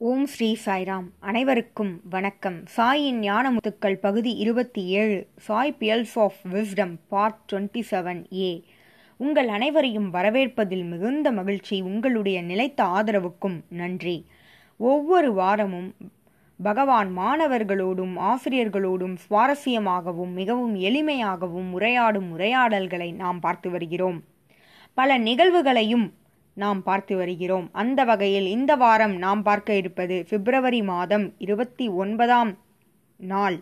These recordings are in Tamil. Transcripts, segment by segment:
ஓம் ஸ்ரீ சாய்ராம். அனைவருக்கும் வணக்கம். சாயின் ஞானமுத்துக்கள் பகுதி இருபத்தி ஏழு Sai pearls of wisdom part twenty seven ஏ உங்கள் அனைவரையும் வரவேற்பதில் மிகுந்த மகிழ்ச்சி உங்களுடைய நிலைத்த ஆதரவுக்கும் நன்றி. ஒவ்வொரு வாரமும் பகவான் மாணவர்களோடும் ஆசிரியர்களோடும் சுவாரஸ்யமாகவும் மிகவும் எளிமையாகவும் உரையாடும் உரையாடல்களை நாம் பார்த்து வருகிறோம். பல நிகழ்வுகளையும் நாம் பார்த்து வருகிறோம். அந்த வகையில் இந்த வாரம் நாம் பார்க்க இருப்பது பிப்ரவரி மாதம் இருபத்தி ஒன்பதாம் நாள்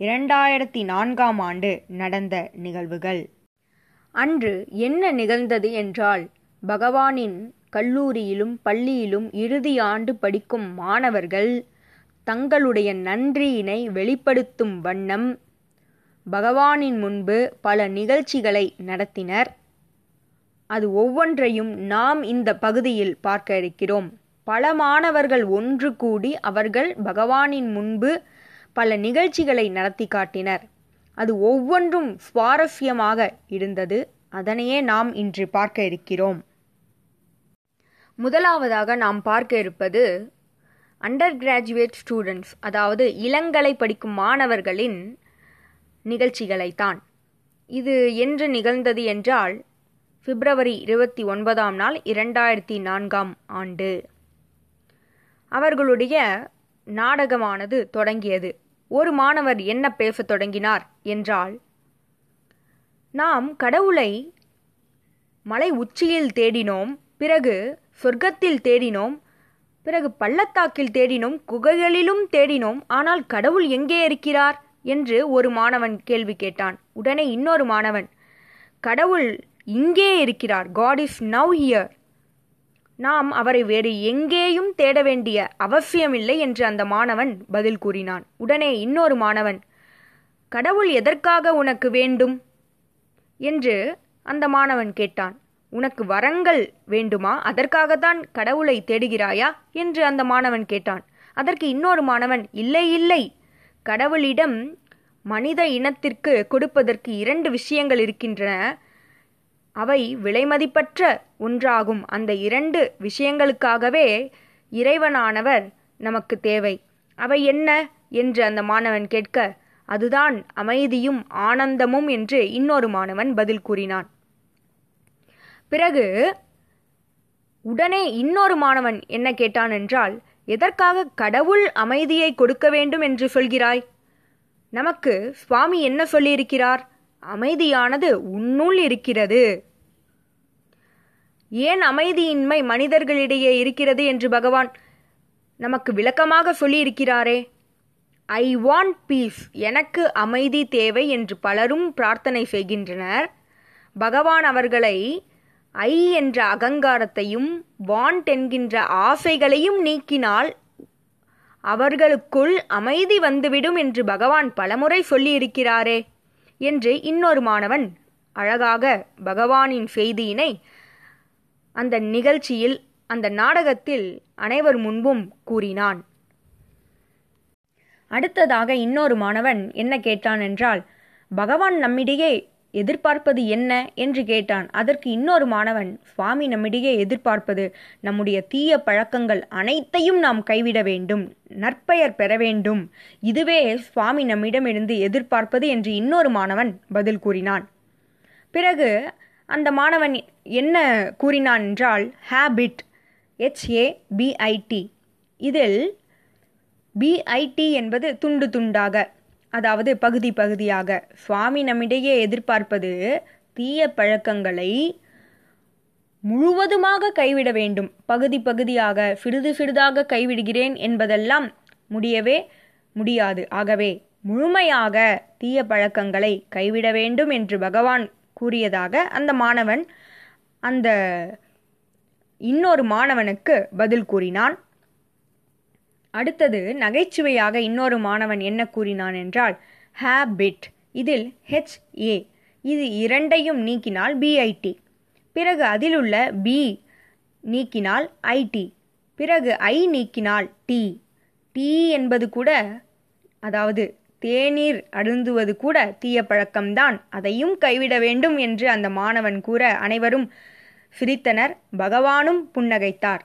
இரண்டாயிரத்தி நான்காம் ஆண்டு நடந்த நிகழ்வுகள். அன்று என்ன நிகழ்ந்தது என்றால் பகவானின் கல்லூரியிலும் பள்ளியிலும் இறுதி ஆண்டு படிக்கும் மாணவர்கள் தங்களுடைய நன்றியினை வெளிப்படுத்தும் வண்ணம் பகவானின் முன்பு பல நிகழ்ச்சிகளை நடத்தினர். அது ஒவ்வொன்றையும் நாம் இந்த பகுதியில் பார்க்க இருக்கிறோம். பல மாணவர்கள் ஒன்று கூடி அவர்கள் பகவானின் முன்பு பல நிகழ்ச்சிகளை நடத்தி காட்டினர். அது ஒவ்வொன்றும் சுவாரஸ்யமாக இருந்தது. அதனையே நாம் இன்று பார்க்க இருக்கிறோம். முதலாவதாக நாம் பார்க்க இருப்பது அண்டர் கிராஜுவேட் ஸ்டூடெண்ட்ஸ் அதாவது இளங்கலை படிக்கும் மாணவர்களின் நிகழ்ச்சிகளைத்தான். இது என்று நிகழ்ந்தது என்றால் பிப்ரவரி இருபத்தி ஒன்பதாம் நாள் இரண்டாயிரத்தி நான்காம் ஆண்டு. அவர்களுடைய நாடகமானது தொடங்கியது. ஒரு மாணவர் என்ன பேசத் தொடங்கினார் என்றால் நாம் கடவுளை மலை உச்சியில் தேடினோம் பிறகு சொர்க்கத்தில் தேடினோம் பிறகு பள்ளத்தாக்கில் தேடினோம் குகைகளிலும் தேடினோம் ஆனால் கடவுள் எங்கே இருக்கிறார்? என்று ஒரு மாணவன் கேள்வி கேட்டான். உடனே இன்னொரு மாணவன் கடவுள் இங்கே இருக்கிறார். காட் இஸ் நவ் ஹியர் நாம் அவரை வேறு எங்கேயும் தேட வேண்டிய அவசியமில்லை என்று அந்த மாணவன் பதில் கூறினான். உடனே இன்னொரு மாணவன் கடவுள் எதற்காக உனக்கு வேண்டும்? என்று அந்த மாணவன் கேட்டான். உனக்கு வரங்கள் வேண்டுமா? அதற்காகத்தான் கடவுளை தேடுகிறாயா? என்று அந்த மாணவன் கேட்டான். அதற்கு இன்னொரு மாணவன் இல்லை இல்லை. கடவுளிடம் மனித இனத்திற்கு கொடுப்பதற்கு இரண்டு விஷயங்கள் இருக்கின்றன. அவை விலைமதிப்பற்ற ஒன்றாகும். அந்த இரண்டு விஷயங்களுக்காகவே இறைவனானவர் நமக்கு தேவை. அவை என்ன? என்று அந்த மாணவன் கேட்க அதுதான் அமைதியும் ஆனந்தமும் என்று இன்னொரு மாணவன் பதில் கூறினான். பிறகு உடனே இன்னொரு மாணவன் என்ன கேட்டான் என்றால் எதற்காக கடவுள் அமைதியை கொடுக்க வேண்டும் என்று சொல்கிறாய்? நமக்கு சுவாமி என்ன சொல்லியிருக்கிறார்? அமைதியானது உன்னுள் இருக்கிறது. ஏன் அமைதியின்மை மனிதர்களிடையே இருக்கிறது என்று பகவான் நமக்கு விளக்கமாக சொல்லியிருக்கிறாரே? ஐ வாண்ட் பீஸ் எனக்கு அமைதி தேவை என்று பலரும் பிரார்த்தனை செய்கின்றனர். பகவான் அவர்களை ஐ என்ற அகங்காரத்தையும் வாண்ட் என்கின்ற ஆசைகளையும் நீக்கினால் அவர்களுக்குள் அமைதி வந்துவிடும் என்று பகவான் பலமுறை சொல்லியிருக்கிறாரே. என்று இன்னொரு மாணவன் அழகாக பகவானின் செய்தியினை அந்த நிகழ்ச்சியில் அந்த நாடகத்தில் அனைவர் முன்பும் கூறினான். அடுத்ததாக இன்னொரு மாணவன் என்ன கேட்டான் என்றால் பகவான் நம்மிடையே எதிர்பார்ப்பது என்ன என்று கேட்டான். அதற்கு இன்னொரு மாணவன் சுவாமி நம்மிடையே எதிர்பார்ப்பது நம்முடைய தீய பழக்கங்கள் அனைத்தையும் நாம் கைவிட வேண்டும் நற்பெயர் பெற வேண்டும். இதுவே சுவாமி நம்மிடமிருந்து எதிர்பார்ப்பது என்று இன்னொரு மாணவன் பதில் கூறினான். பிறகு அந்த மாணவன் என்ன கூறினான் என்றால் habit H A B I T இதில் பிஐடி என்பது துண்டு துண்டாக அதாவது பகுதி பகுதியாக. சுவாமி நம்மிடையே எதிர்பார்ப்பது தீய பழக்கங்களை முழுவதுமாக கைவிட வேண்டும். பகுதி பகுதியாக சிறிது சிறிதாக கைவிடுகிறேன் என்பதெல்லாம் முடியவே முடியாது. ஆகவே முழுமையாக தீய பழக்கங்களை கைவிட வேண்டும் என்று பகவான் கூறியதாக அந்த மாணவன் அந்த இன்னொரு மாணவனுக்கு பதில் கூறினான். அடுத்தது நகைச்சுவையாக இன்னொரு மாணவன் என்ன கூறினான் என்றால் ஹேபிட் இதில் ஹெச்ஏ இது இரண்டையும் நீக்கினால் பிஐடி பிறகு அதிலுள்ள பி நீக்கினால் ஐடி பிறகு ஐ நீக்கினால் டி டி என்பது கூட அதாவது தேநீர் அருந்துவது கூட தீய பழக்கம்தான். அதையும் கைவிட வேண்டும் என்று அந்த மாணவன் கூற அனைவரும் சிரித்தனர். பகவானும் புன்னகைத்தார்.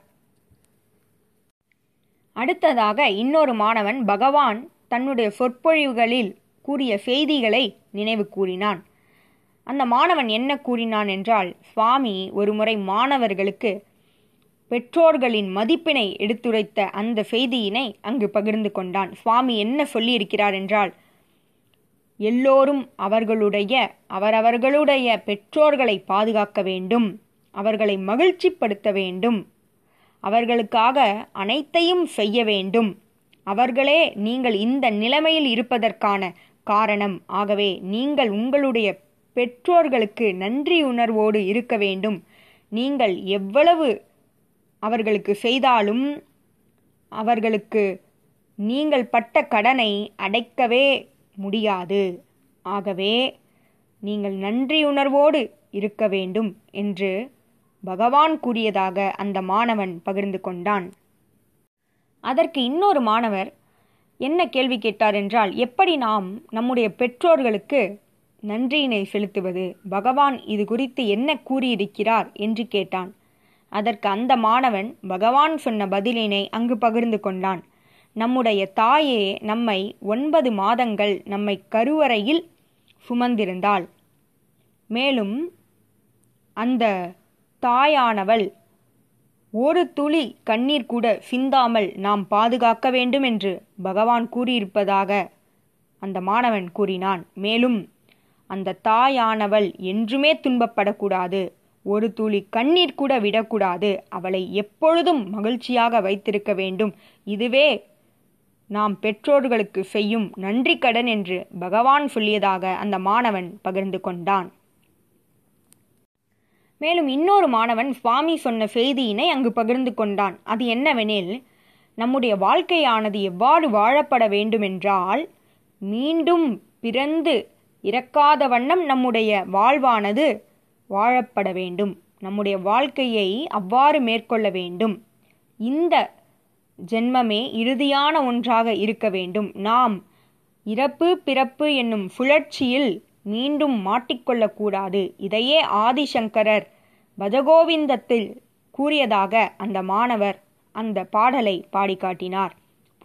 அடுத்ததாக இன்னொரு மாணவன் பகவான் தன்னுடைய சொற்பொழிவுகளில் கூறிய செய்திகளை நினைவு கூறினான். அந்த மாணவன் என்ன கூறினான் என்றால் சுவாமி ஒருமுறை மாணவர்களுக்கு பெற்றோர்களின் மதிப்பினை எடுத்துரைத்த அந்த செய்தியினை அங்கு பகிர்ந்து கொண்டான். சுவாமி என்ன சொல்லியிருக்கிறார் என்றால் எல்லோரும் அவர்களுடைய அவரவர்களுடைய பெற்றோர்களை பாதுகாக்க வேண்டும். அவர்களை மகிழ்ச்சிப்படுத்த வேண்டும். அவர்களுக்காக அனைத்தையும் செய்ய வேண்டும். அவர்களே நீங்கள் இந்த நிலைமையில் இருப்பதற்கான காரணம். ஆகவே நீங்கள் உங்களுடைய பெற்றோர்களுக்கு நன்றி உணர்வோடு இருக்க வேண்டும். நீங்கள் எவ்வளவு அவர்களுக்கு செய்தாலும் அவர்களுக்கு நீங்கள் பட்ட கடனை அடைக்கவே முடியாது. ஆகவே நீங்கள் நன்றியுணர்வோடு இருக்க வேண்டும் என்று பகவான் கூறியதாக அந்த மாணவன் பகிர்ந்து கொண்டான். அதற்கு இன்னொரு மாணவர் என்ன கேள்வி கேட்டார் என்றால் எப்படி நாம் நம்முடைய பெற்றோர்களுக்கு நன்றியினை செலுத்துவது? பகவான் இது குறித்து என்ன கூறியிருக்கிறார் என்று கேட்டான். அதற்கு அந்த மாணவன் பகவான் சொன்ன பதிலினை அங்கு பகிர்ந்து கொண்டான். நம்முடைய தாயே நம்மை ஒன்பது மாதங்கள் நம்மை கருவறையில் சுமந்திருந்தாள். மேலும் அந்த தாயானவள். ஒரு துளி கண்ணீர் கூட சிந்தாமல் நாம் பாதுகாக்க வேண்டும் என்று பகவான் கூறியிருப்பதாக அந்த மாணவன் கூறினான். மேலும் அந்த தாயானவள் என்றுமே துன்பப்படக்கூடாது. ஒரு துளி கண்ணீர் கூட விடக்கூடாது. அவளை எப்பொழுதும் மகிழ்ச்சியாக வைத்திருக்க வேண்டும். இதுவே நாம் பெற்றோர்களுக்கு செய்யும் நன்றி கடன் என்று பகவான் சொல்லியதாக அந்த மாணவன் பகிர்ந்து கொண்டான். மேலும் இன்னொரு மாணவன் சுவாமி சொன்ன செய்தியினை அங்கு பகிர்ந்து கொண்டான். அது என்னவெனில் நம்முடைய வாழ்க்கையானது எவ்வாறு வாழப்பட வேண்டுமென்றால் மீண்டும் பிறந்து இறக்காத வண்ணம் நம்முடைய வாழ்வானது வாழப்பட வேண்டும். நம்முடைய வாழ்க்கையை அவ்வாறு மேற்கொள்ள வேண்டும். இந்த ஜென்மமே இறுதியான ஒன்றாக இருக்க வேண்டும். நாம் இறப்பு பிறப்பு என்னும் சுழற்சியில் மீண்டும் மாட்டிக்கொள்ளக்கூடாது. இதையே ஆதிசங்கரர் பஜகோவிந்தத்தில் கூறியதாக அந்த மாணவர் அந்த பாடலை பாடி காட்டினார்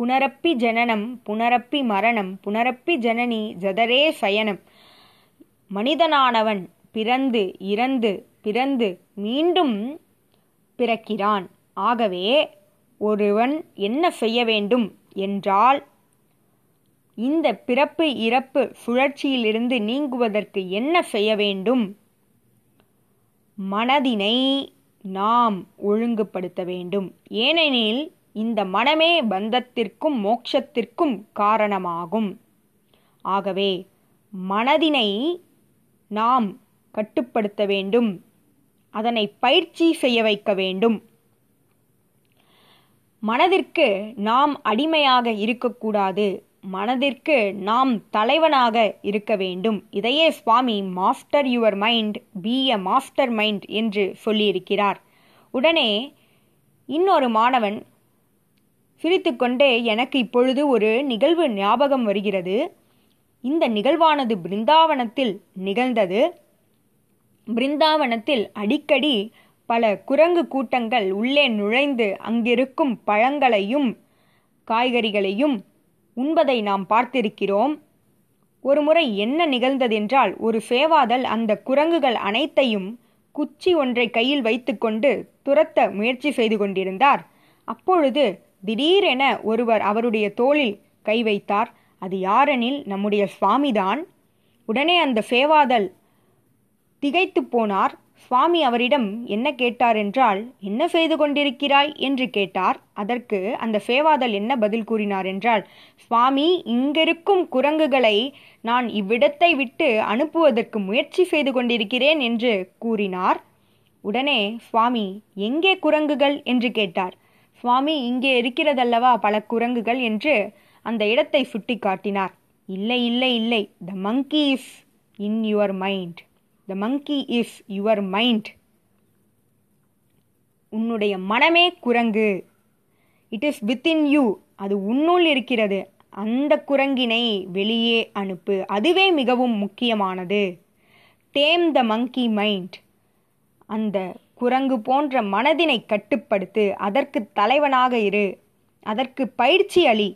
புனரப்பி ஜனனம் புனரப்பி மரணம் புனரப்பி ஜனனி ஜதரே சயனம். மனிதனானவன் பிறந்து இறந்து பிறந்து மீண்டும் பிறக்கிறான். ஆகவே ஒருவன் என்ன செய்ய வேண்டும் என்றால் இந்த பிறப்பு இறப்பு சுழற்சியிலிருந்து நீங்குவதற்கு என்ன செய்ய வேண்டும்? மனதினை நாம் ஒழுங்குபடுத்த வேண்டும். ஏனெனில் இந்த மனமே பந்தத்திற்கும் மோட்சத்திற்கும் காரணமாகும். ஆகவே மனதினை நாம் கட்டுப்படுத்த வேண்டும். அதனை பயிற்சி செய்ய வைக்க வேண்டும். மனதிற்கு நாம் அடிமையாக இருக்கக்கூடாது. மனதிற்கு நாம் தலைவனாக இருக்க வேண்டும். இதையே Swami master your mind be a master mind என்று சொல்லியிருக்கிறார். உடனே இன்னொரு மாணவன் சிரித்துக்கொண்டே எனக்கு இப்பொழுது ஒரு நிகழ்வு ஞாபகம் வருகிறது. இந்த நிகழ்வானது பிருந்தாவனத்தில் நிகழ்ந்தது. பிருந்தாவனத்தில் அடிக்கடி பல குரங்கு கூட்டங்கள் உள்ளே நுழைந்து அங்கிருக்கும் பழங்களையும் காய்கறிகளையும் உண்பதை நாம் பார்த்திருக்கிறோம். ஒருமுறை என்ன நிகழ்ந்ததென்றால் ஒரு சேவாதல் அந்த குரங்குகள் அனைத்தையும் குச்சி ஒன்றை கையில் வைத்துக்கொண்டு துரத்த முயற்சி செய்து கொண்டிருந்தார். அப்பொழுது திடீரென ஒருவர் அவருடைய தோளில் கை வைத்தார். அது யாரெனில் நம்முடைய சுவாமிதான். உடனே அந்த சேவாதல் திகைத்து போனார். சுவாமி அவரிடம் என்ன கேட்டார் என்றால் என்ன செய்து கொண்டிருக்கிறாய்? என்று கேட்டார். அதற்கு அந்த சேவாதல் என்ன பதில் கூறினார் என்றால் சுவாமி இங்கிருக்கும் குரங்குகளை நான் இவ்விடத்தை விட்டு அனுப்புவதற்கு முயற்சி செய்து கொண்டிருக்கிறேன் என்று கூறினார். உடனே சுவாமி எங்கே குரங்குகள்? என்று கேட்டார். சுவாமி இங்கே இருக்கிறதல்லவா பல குரங்குகள்? என்று அந்த இடத்தை சுட்டி காட்டினார் இல்லை இல்லை இல்லை the monkey is in your mind the monkey is your mind உன்னுடைய மனமே குரங்கு. இட் இஸ் வித்தின் யூ அது உன்னுள் இருக்கிறது. அந்த குரங்கினை வெளியே அனுப்பு. அதுவே மிகவும் முக்கியமானது. டேம் த மங்கி மைண்ட் அந்த குரங்கு போன்ற மனதினை கட்டுப்படுத்து. அதற்கு தலைவனாக இரு. அதற்கு பயிற்சி அளி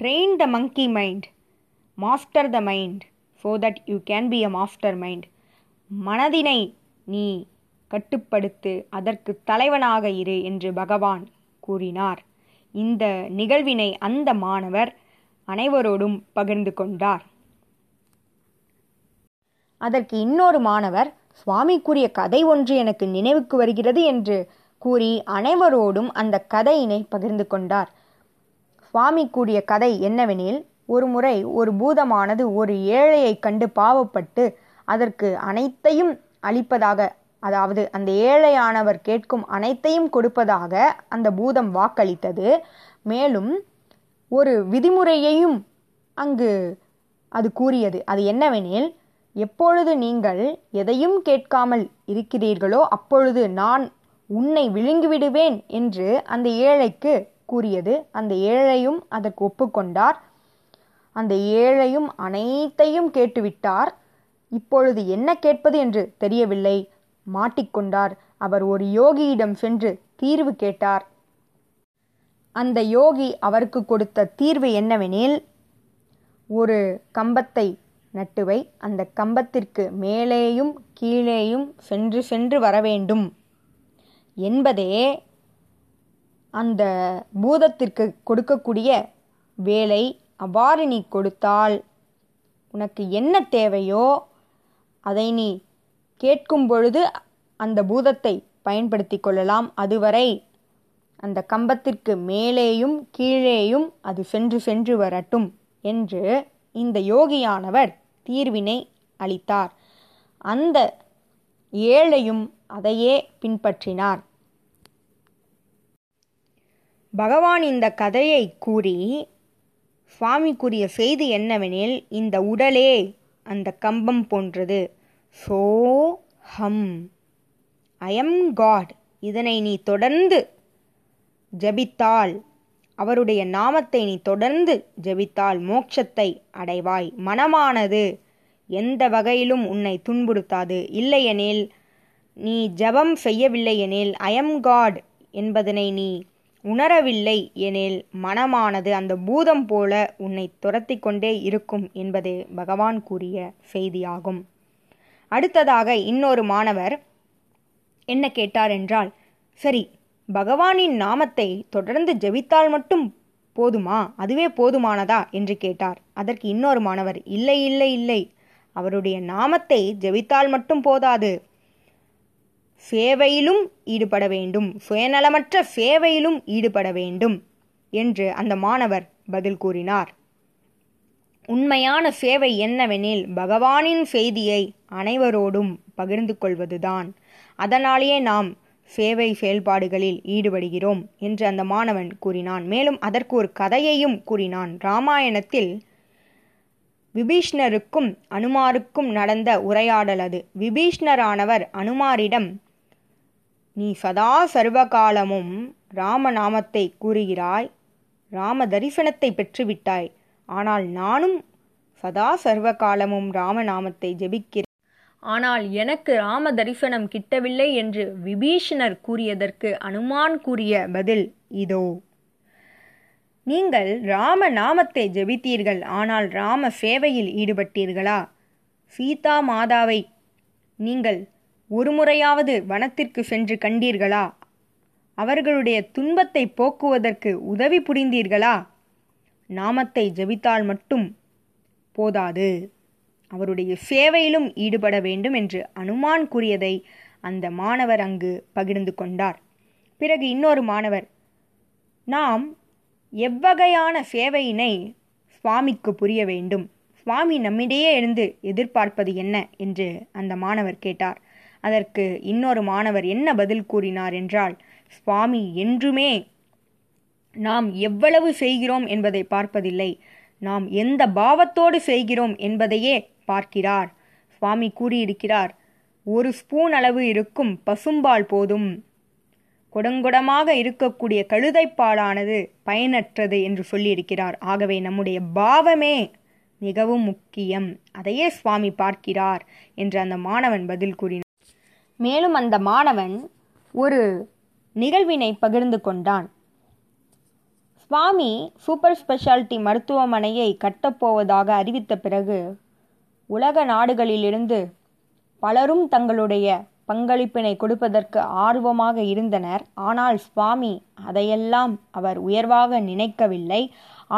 train the monkey mind master the mind so that you can be a master mind மனதினை நீ கட்டுப்படுத்து அதற்கு தலைவனாக இரு என்று பகவான் கூறினார். இந்த நிகழ்வினை அந்த மாணவர் அனைவரோடும் பகிர்ந்து கொண்டார். அதற்கு இன்னொரு மாணவர் சுவாமி கூறிய கதை ஒன்று எனக்கு நினைவுக்கு வருகிறது என்று கூறி அனைவரோடும் அந்த கதையினை பகிர்ந்து கொண்டார். சுவாமி கூறிய கதை என்னவெனில் ஒரு முறை ஒரு பூதமானது ஒரு ஏழையை கண்டு பாவப்பட்டு அதற்கு அனைத்தையும் அளிப்பதாக அதாவது அந்த ஏழையானவர் கேட்கும் அனைத்தையும் கொடுப்பதாக அந்த பூதம் வாக்களித்தது. மேலும் ஒரு விதிமுறையையும் அங்கு அது கூறியது. அது என்னவெனில் எப்பொழுது நீங்கள் எதையும் கேட்காமல் இருக்கிறீர்களோ அப்பொழுது நான் உன்னை விழுங்கிவிடுவேன் என்று அந்த ஏழைக்கு கூறியது. அந்த ஏழையும் அதற்கு ஒப்புக்கொண்டார். அந்த ஏழையும் அனைத்தையும் கேட்டுவிட்டார். இப்பொழுது என்ன கேட்பது என்று தெரியவில்லை. மாட்டிக்கொண்டார். அவர் ஒரு யோகியிடம் சென்று தீர்வு கேட்டார். அந்த யோகி அவருக்கு கொடுத்த தீர்வு என்னவெனில் ஒரு கம்பத்தை நட்டுவை அந்த கம்பத்திற்கு மேலேயும் கீழேயும் சென்று சென்று வர வேண்டும் என்பதே அந்த பூதத்திற்கு கொடுக்கக்கூடிய வேலை. அவ்வாறு நீ கொடுத்தால் உனக்கு என்ன தேவையோ அதை நீ கேட்கும் பொழுது அந்த பூதத்தை பயன்படுத்தி கொள்ளலாம் அதுவரை. அந்த கம்பத்திற்கு மேலேயும் கீழேயும் அது சென்று சென்று வரட்டும் என்று இந்த யோகியானவர் தீர்வினை அளித்தார். அந்த ஏழையும் அதையே பின்பற்றினார். பகவான் இந்த கதையை கூறி சுவாமி கூறிய செய்தி என்னவெனில் இந்த உடலே அந்த கம்பம் போன்றது. சோ ஹம். ஐஎம் காட் இதனை நீ தொடர்ந்து ஜபித்தால் அவருடைய நாமத்தை நீ தொடர்ந்து ஜபித்தால் மோட்சத்தை அடைவாய். மனமானது எந்த வகையிலும் உன்னை துன்புறுத்தாது. இல்லையெனில் நீ ஜபம் செய்யவில்லையெனில் ஐஎம் காட் என்பதனை நீ உணரவில்லை எனில் மனமானது அந்த பூதம் போல உன்னை துரத்தி கொண்டே இருக்கும் என்பதே பகவான் கூறிய செய்தியாகும். அடுத்ததாக இன்னொரு மாணவர் என்ன கேட்டார் என்றால் சரி பகவானின் நாமத்தை தொடர்ந்து ஜெபித்தால் மட்டும் போதுமா? அதுவே போதுமானதா? என்று கேட்டார். அதற்கு இன்னொரு மாணவர் இல்லை இல்லை இல்லை. அவருடைய நாமத்தை ஜெபித்தால் மட்டும் போதாது. சேவையிலும் ஈடுபட வேண்டும். சுயநலமற்ற சேவையிலும் ஈடுபட வேண்டும் என்று அந்த மாணவர் பதில் கூறினார். உண்மையான சேவை என்னவெனில் பகவானின் செய்தியை அனைவரோடும் பகிர்ந்து கொள்வதுதான். அதனாலேயே நாம் சேவை செயல்பாடுகளில் ஈடுபடுகிறோம் என்று அந்த மாணவன் கூறினான். மேலும் அதற்கு ஒரு கதையையும் கூறினான். ராமாயணத்தில் விபீஷ்ணருக்கும் அனுமாருக்கும் நடந்த உரையாடல் அது. விபீஷ்ணரானவர் அனுமாரிடம் நீ சதா சர்வகாலமும் ராமநாமத்தை கூறுகிறாய் ராம தரிசனத்தை பெற்றுவிட்டாய். ஆனால் நானும் சதா சர்வகாலமும் ராமநாமத்தை ஜெபிக்கிறேன். ஆனால் எனக்கு ராம தரிசனம் கிட்டவில்லை என்று விபீஷணர் கூறியதற்கு அனுமான் கூறிய பதில் இதோ. நீங்கள் ராம நாமத்தை ஜெபித்தீர்கள் ஆனால் ராம சேவையில் ஈடுபட்டீர்களா? சீதா மாதாவை நீங்கள் ஒரு முறையாவது வனத்திற்கு சென்று கண்டீர்களா? அவர்களுடைய துன்பத்தை போக்குவதற்கு உதவி புரிந்தீர்களா? நாமத்தை ஜபித்தால் மட்டும் போதாது. அவருடைய சேவையிலும் ஈடுபட வேண்டும் என்று அனுமான் கூறியதை அந்த மாணவர் அங்கு பகிர்ந்து கொண்டார். பிறகு இன்னொரு மாணவர் நாம் எவ்வகையான சேவையினை சுவாமிக்கு புரிய வேண்டும்? சுவாமி நம்மிடையே எழுந்து எதிர்பார்ப்பது என்ன? என்று அந்த மாணவர் கேட்டார். அதற்கு இன்னொரு மாணவர் என்ன பதில் கூறினார் என்றால் சுவாமி என்றுமே நாம் எவ்வளவு செய்கிறோம் என்பதை பார்ப்பதில்லை. நாம் எந்த பாவத்தோடு செய்கிறோம் என்பதையே பார்க்கிறார். சுவாமி கூறியிருக்கிறார் ஒரு ஸ்பூன் அளவு இருக்கும் பசும்பால் போதும். கொடங்கொடமாக இருக்கக்கூடிய கழுதைப்பாலானது பயனற்றது என்று சொல்லியிருக்கிறார். ஆகவே நம்முடைய பாவமே மிகவும் முக்கியம். அதையே சுவாமி பார்க்கிறார் என்று அந்த மாணவன் பதில் கூறினார். மேலும் அந்த மாணவன் ஒரு நிகழ்வினை பகிர்ந்து கொண்டான். சுவாமி சூப்பர் ஸ்பெஷாலிட்டி மருத்துவமனையை கட்டப்போவதாக அறிவித்த பிறகு உலக நாடுகளிலிருந்து பலரும் தங்களுடைய பங்களிப்பினை கொடுப்பதற்கு ஆர்வமாக இருந்தனர். ஆனால் சுவாமி அதையெல்லாம் அவர் உயர்வாக நினைக்கவில்லை.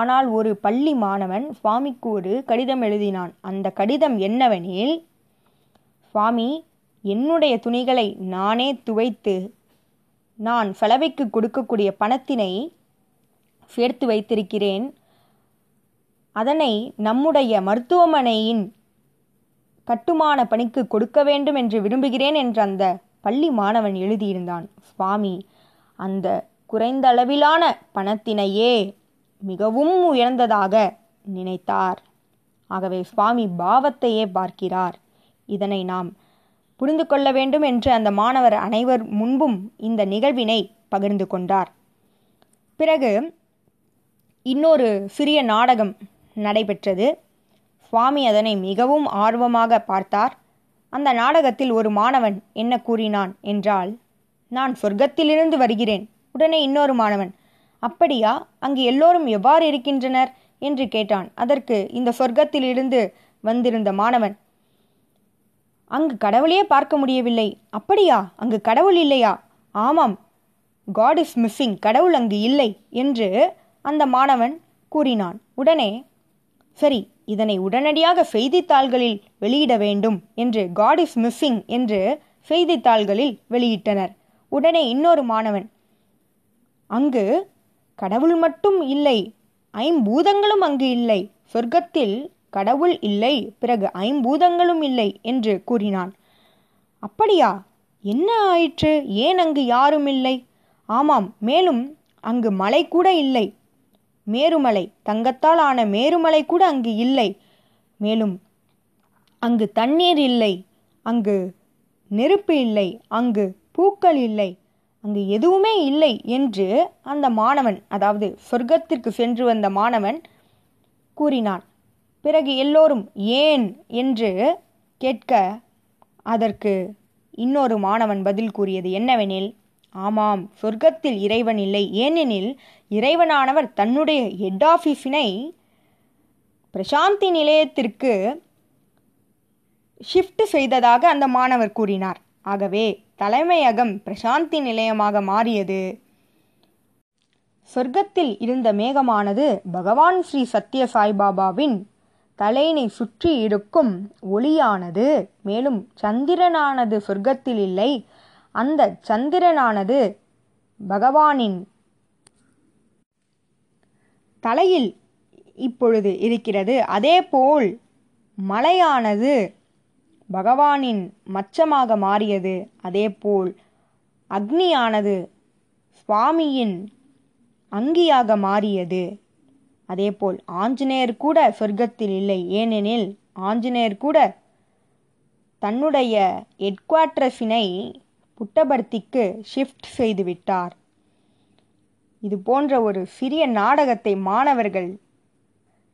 ஆனால் ஒரு பள்ளி மாணவன் சுவாமிக்கு ஒரு கடிதம் எழுதினான். அந்த கடிதம் என்னவெனில் சுவாமி என்னுடைய துணிகளை நானே துவைத்து நான் செலவைக்கு கொடுக்கக்கூடிய பணத்தினை சேர்த்து வைத்திருக்கிறேன். அதனை நம்முடைய மருத்துவமனையின் கட்டுமான பணிக்கு கொடுக்க வேண்டும் என்று விரும்புகிறேன் என்று அந்த பள்ளி மாணவன் எழுதியிருந்தான். சுவாமி அந்த குறைந்த அளவிலான பணத்தினையே மிகவும் உயர்ந்ததாக நினைத்தார். ஆகவே சுவாமி பாவத்தையே பார்க்கிறார். இதனை நாம் புரிந்து கொள்ள வேண்டும் என்று அந்த மாணவர் அனைவர் முன்பும் இந்த நிகழ்வினை பகிர்ந்து கொண்டார். பிறகு இன்னொரு சிறிய நாடகம் நடைபெற்றது. சுவாமி அதனை மிகவும் ஆர்வமாக பார்த்தார். அந்த நாடகத்தில் ஒரு மாணவன் என்ன கூறினான் என்றால் நான் சொர்க்கத்திலிருந்து வருகிறேன். உடனே இன்னொரு மாணவன் அப்படியா? அங்கு எல்லோரும் எவ்வாறு இருக்கின்றனர்? என்று கேட்டான். அதற்கு இந்த சொர்க்கத்திலிருந்து வந்திருந்த மாணவன் அங்கு கடவுளையே பார்க்க முடியவில்லை. அப்படியா? அங்கு கடவுள் இல்லையா? ஆமாம். காட் இஸ் மிஸ்ஸிங் கடவுள் அங்கு இல்லை என்று அந்த மாணவன் கூறினான். உடனே சரி இதனை உடனடியாக செய்தித்தாள்களில் வெளியிட வேண்டும் என்று காட் இஸ் மிஸ்ஸிங் என்று செய்தித்தாள்களில் வெளியிட்டனர். உடனே இன்னொரு மாணவன் அங்கு கடவுள் மட்டும் இல்லை ஐம்பூதங்களும் அங்கு இல்லை. சொர்க்கத்தில் கடவுள் இல்லை பிறகு ஐம்பூதங்களும் இல்லை என்று கூறினான். அப்படியா? என்ன ஆயிற்று? ஏன் அங்கு யாரும் இல்லை? ஆமாம் மேலும் அங்கு மலை கூட இல்லை. மேருமலை தங்கத்தால் ஆன மேருமலை கூட அங்கு இல்லை. மேலும் அங்கு தண்ணீர் இல்லை அங்கு நெருப்பு இல்லை அங்கு பூக்கள் இல்லை அங்கு எதுவுமே இல்லை என்று அந்த மாணவன் அதாவது சொர்க்கத்திற்கு சென்று வந்த மாணவன் கூறினான். பிறகு எல்லோரும் ஏன் என்று கேட்க அதற்கு இன்னொரு மாணவன் பதில் கூறியது என்னவெனில் ஆமாம் சொர்க்கத்தில் இறைவன் இல்லை. ஏனெனில் இறைவனானவர் தன்னுடைய ஹெட் ஆஃபீஸினை பிரசாந்தி நிலையத்திற்கு ஷிஃப்ட் செய்ததாக அந்த மாணவர் கூறினார். ஆகவே தலைமையகம் பிரசாந்தி நிலையமாக மாறியது. சொர்க்கத்தில் இருந்த மேகமானது பகவான் ஸ்ரீ சத்ய சாய்பாபாவின் தலையினை சுற்றி இருக்கும் ஒளியானது. மேலும் சந்திரனானது சொர்க்கத்தில் இல்லை. அந்த சந்திரனானது பகவானின் தலையில் இப்பொழுது இருக்கிறது. அதேபோல் மலையானது பகவானின் மச்சமாக மாறியது. அதேபோல் அக்னியானது சுவாமியின் அங்கியாக மாறியது. அதேபோல் ஆஞ்சநேயர் கூட சொர்க்கத்தில் இல்லை. ஏனெனில் ஆஞ்சநேயர் கூட தன்னுடைய ஹெட்குவார்டர்ஸினை புட்டபர்த்திக்கு ஷிஃப்ட் செய்துவிட்டார். இது போன்ற ஒரு சிறிய நாடகத்தை மாணவர்கள்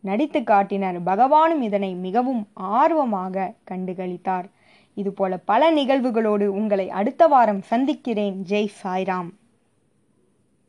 நடித்து காட்டினர். பகவானும் இதனை மிகவும் ஆர்வமாக கண்டுகளித்தார். இதுபோல பல நிகழ்வுகளோடு உங்களை அடுத்த வாரம் சந்திக்கிறேன். ஜெய் சாய்ராம்.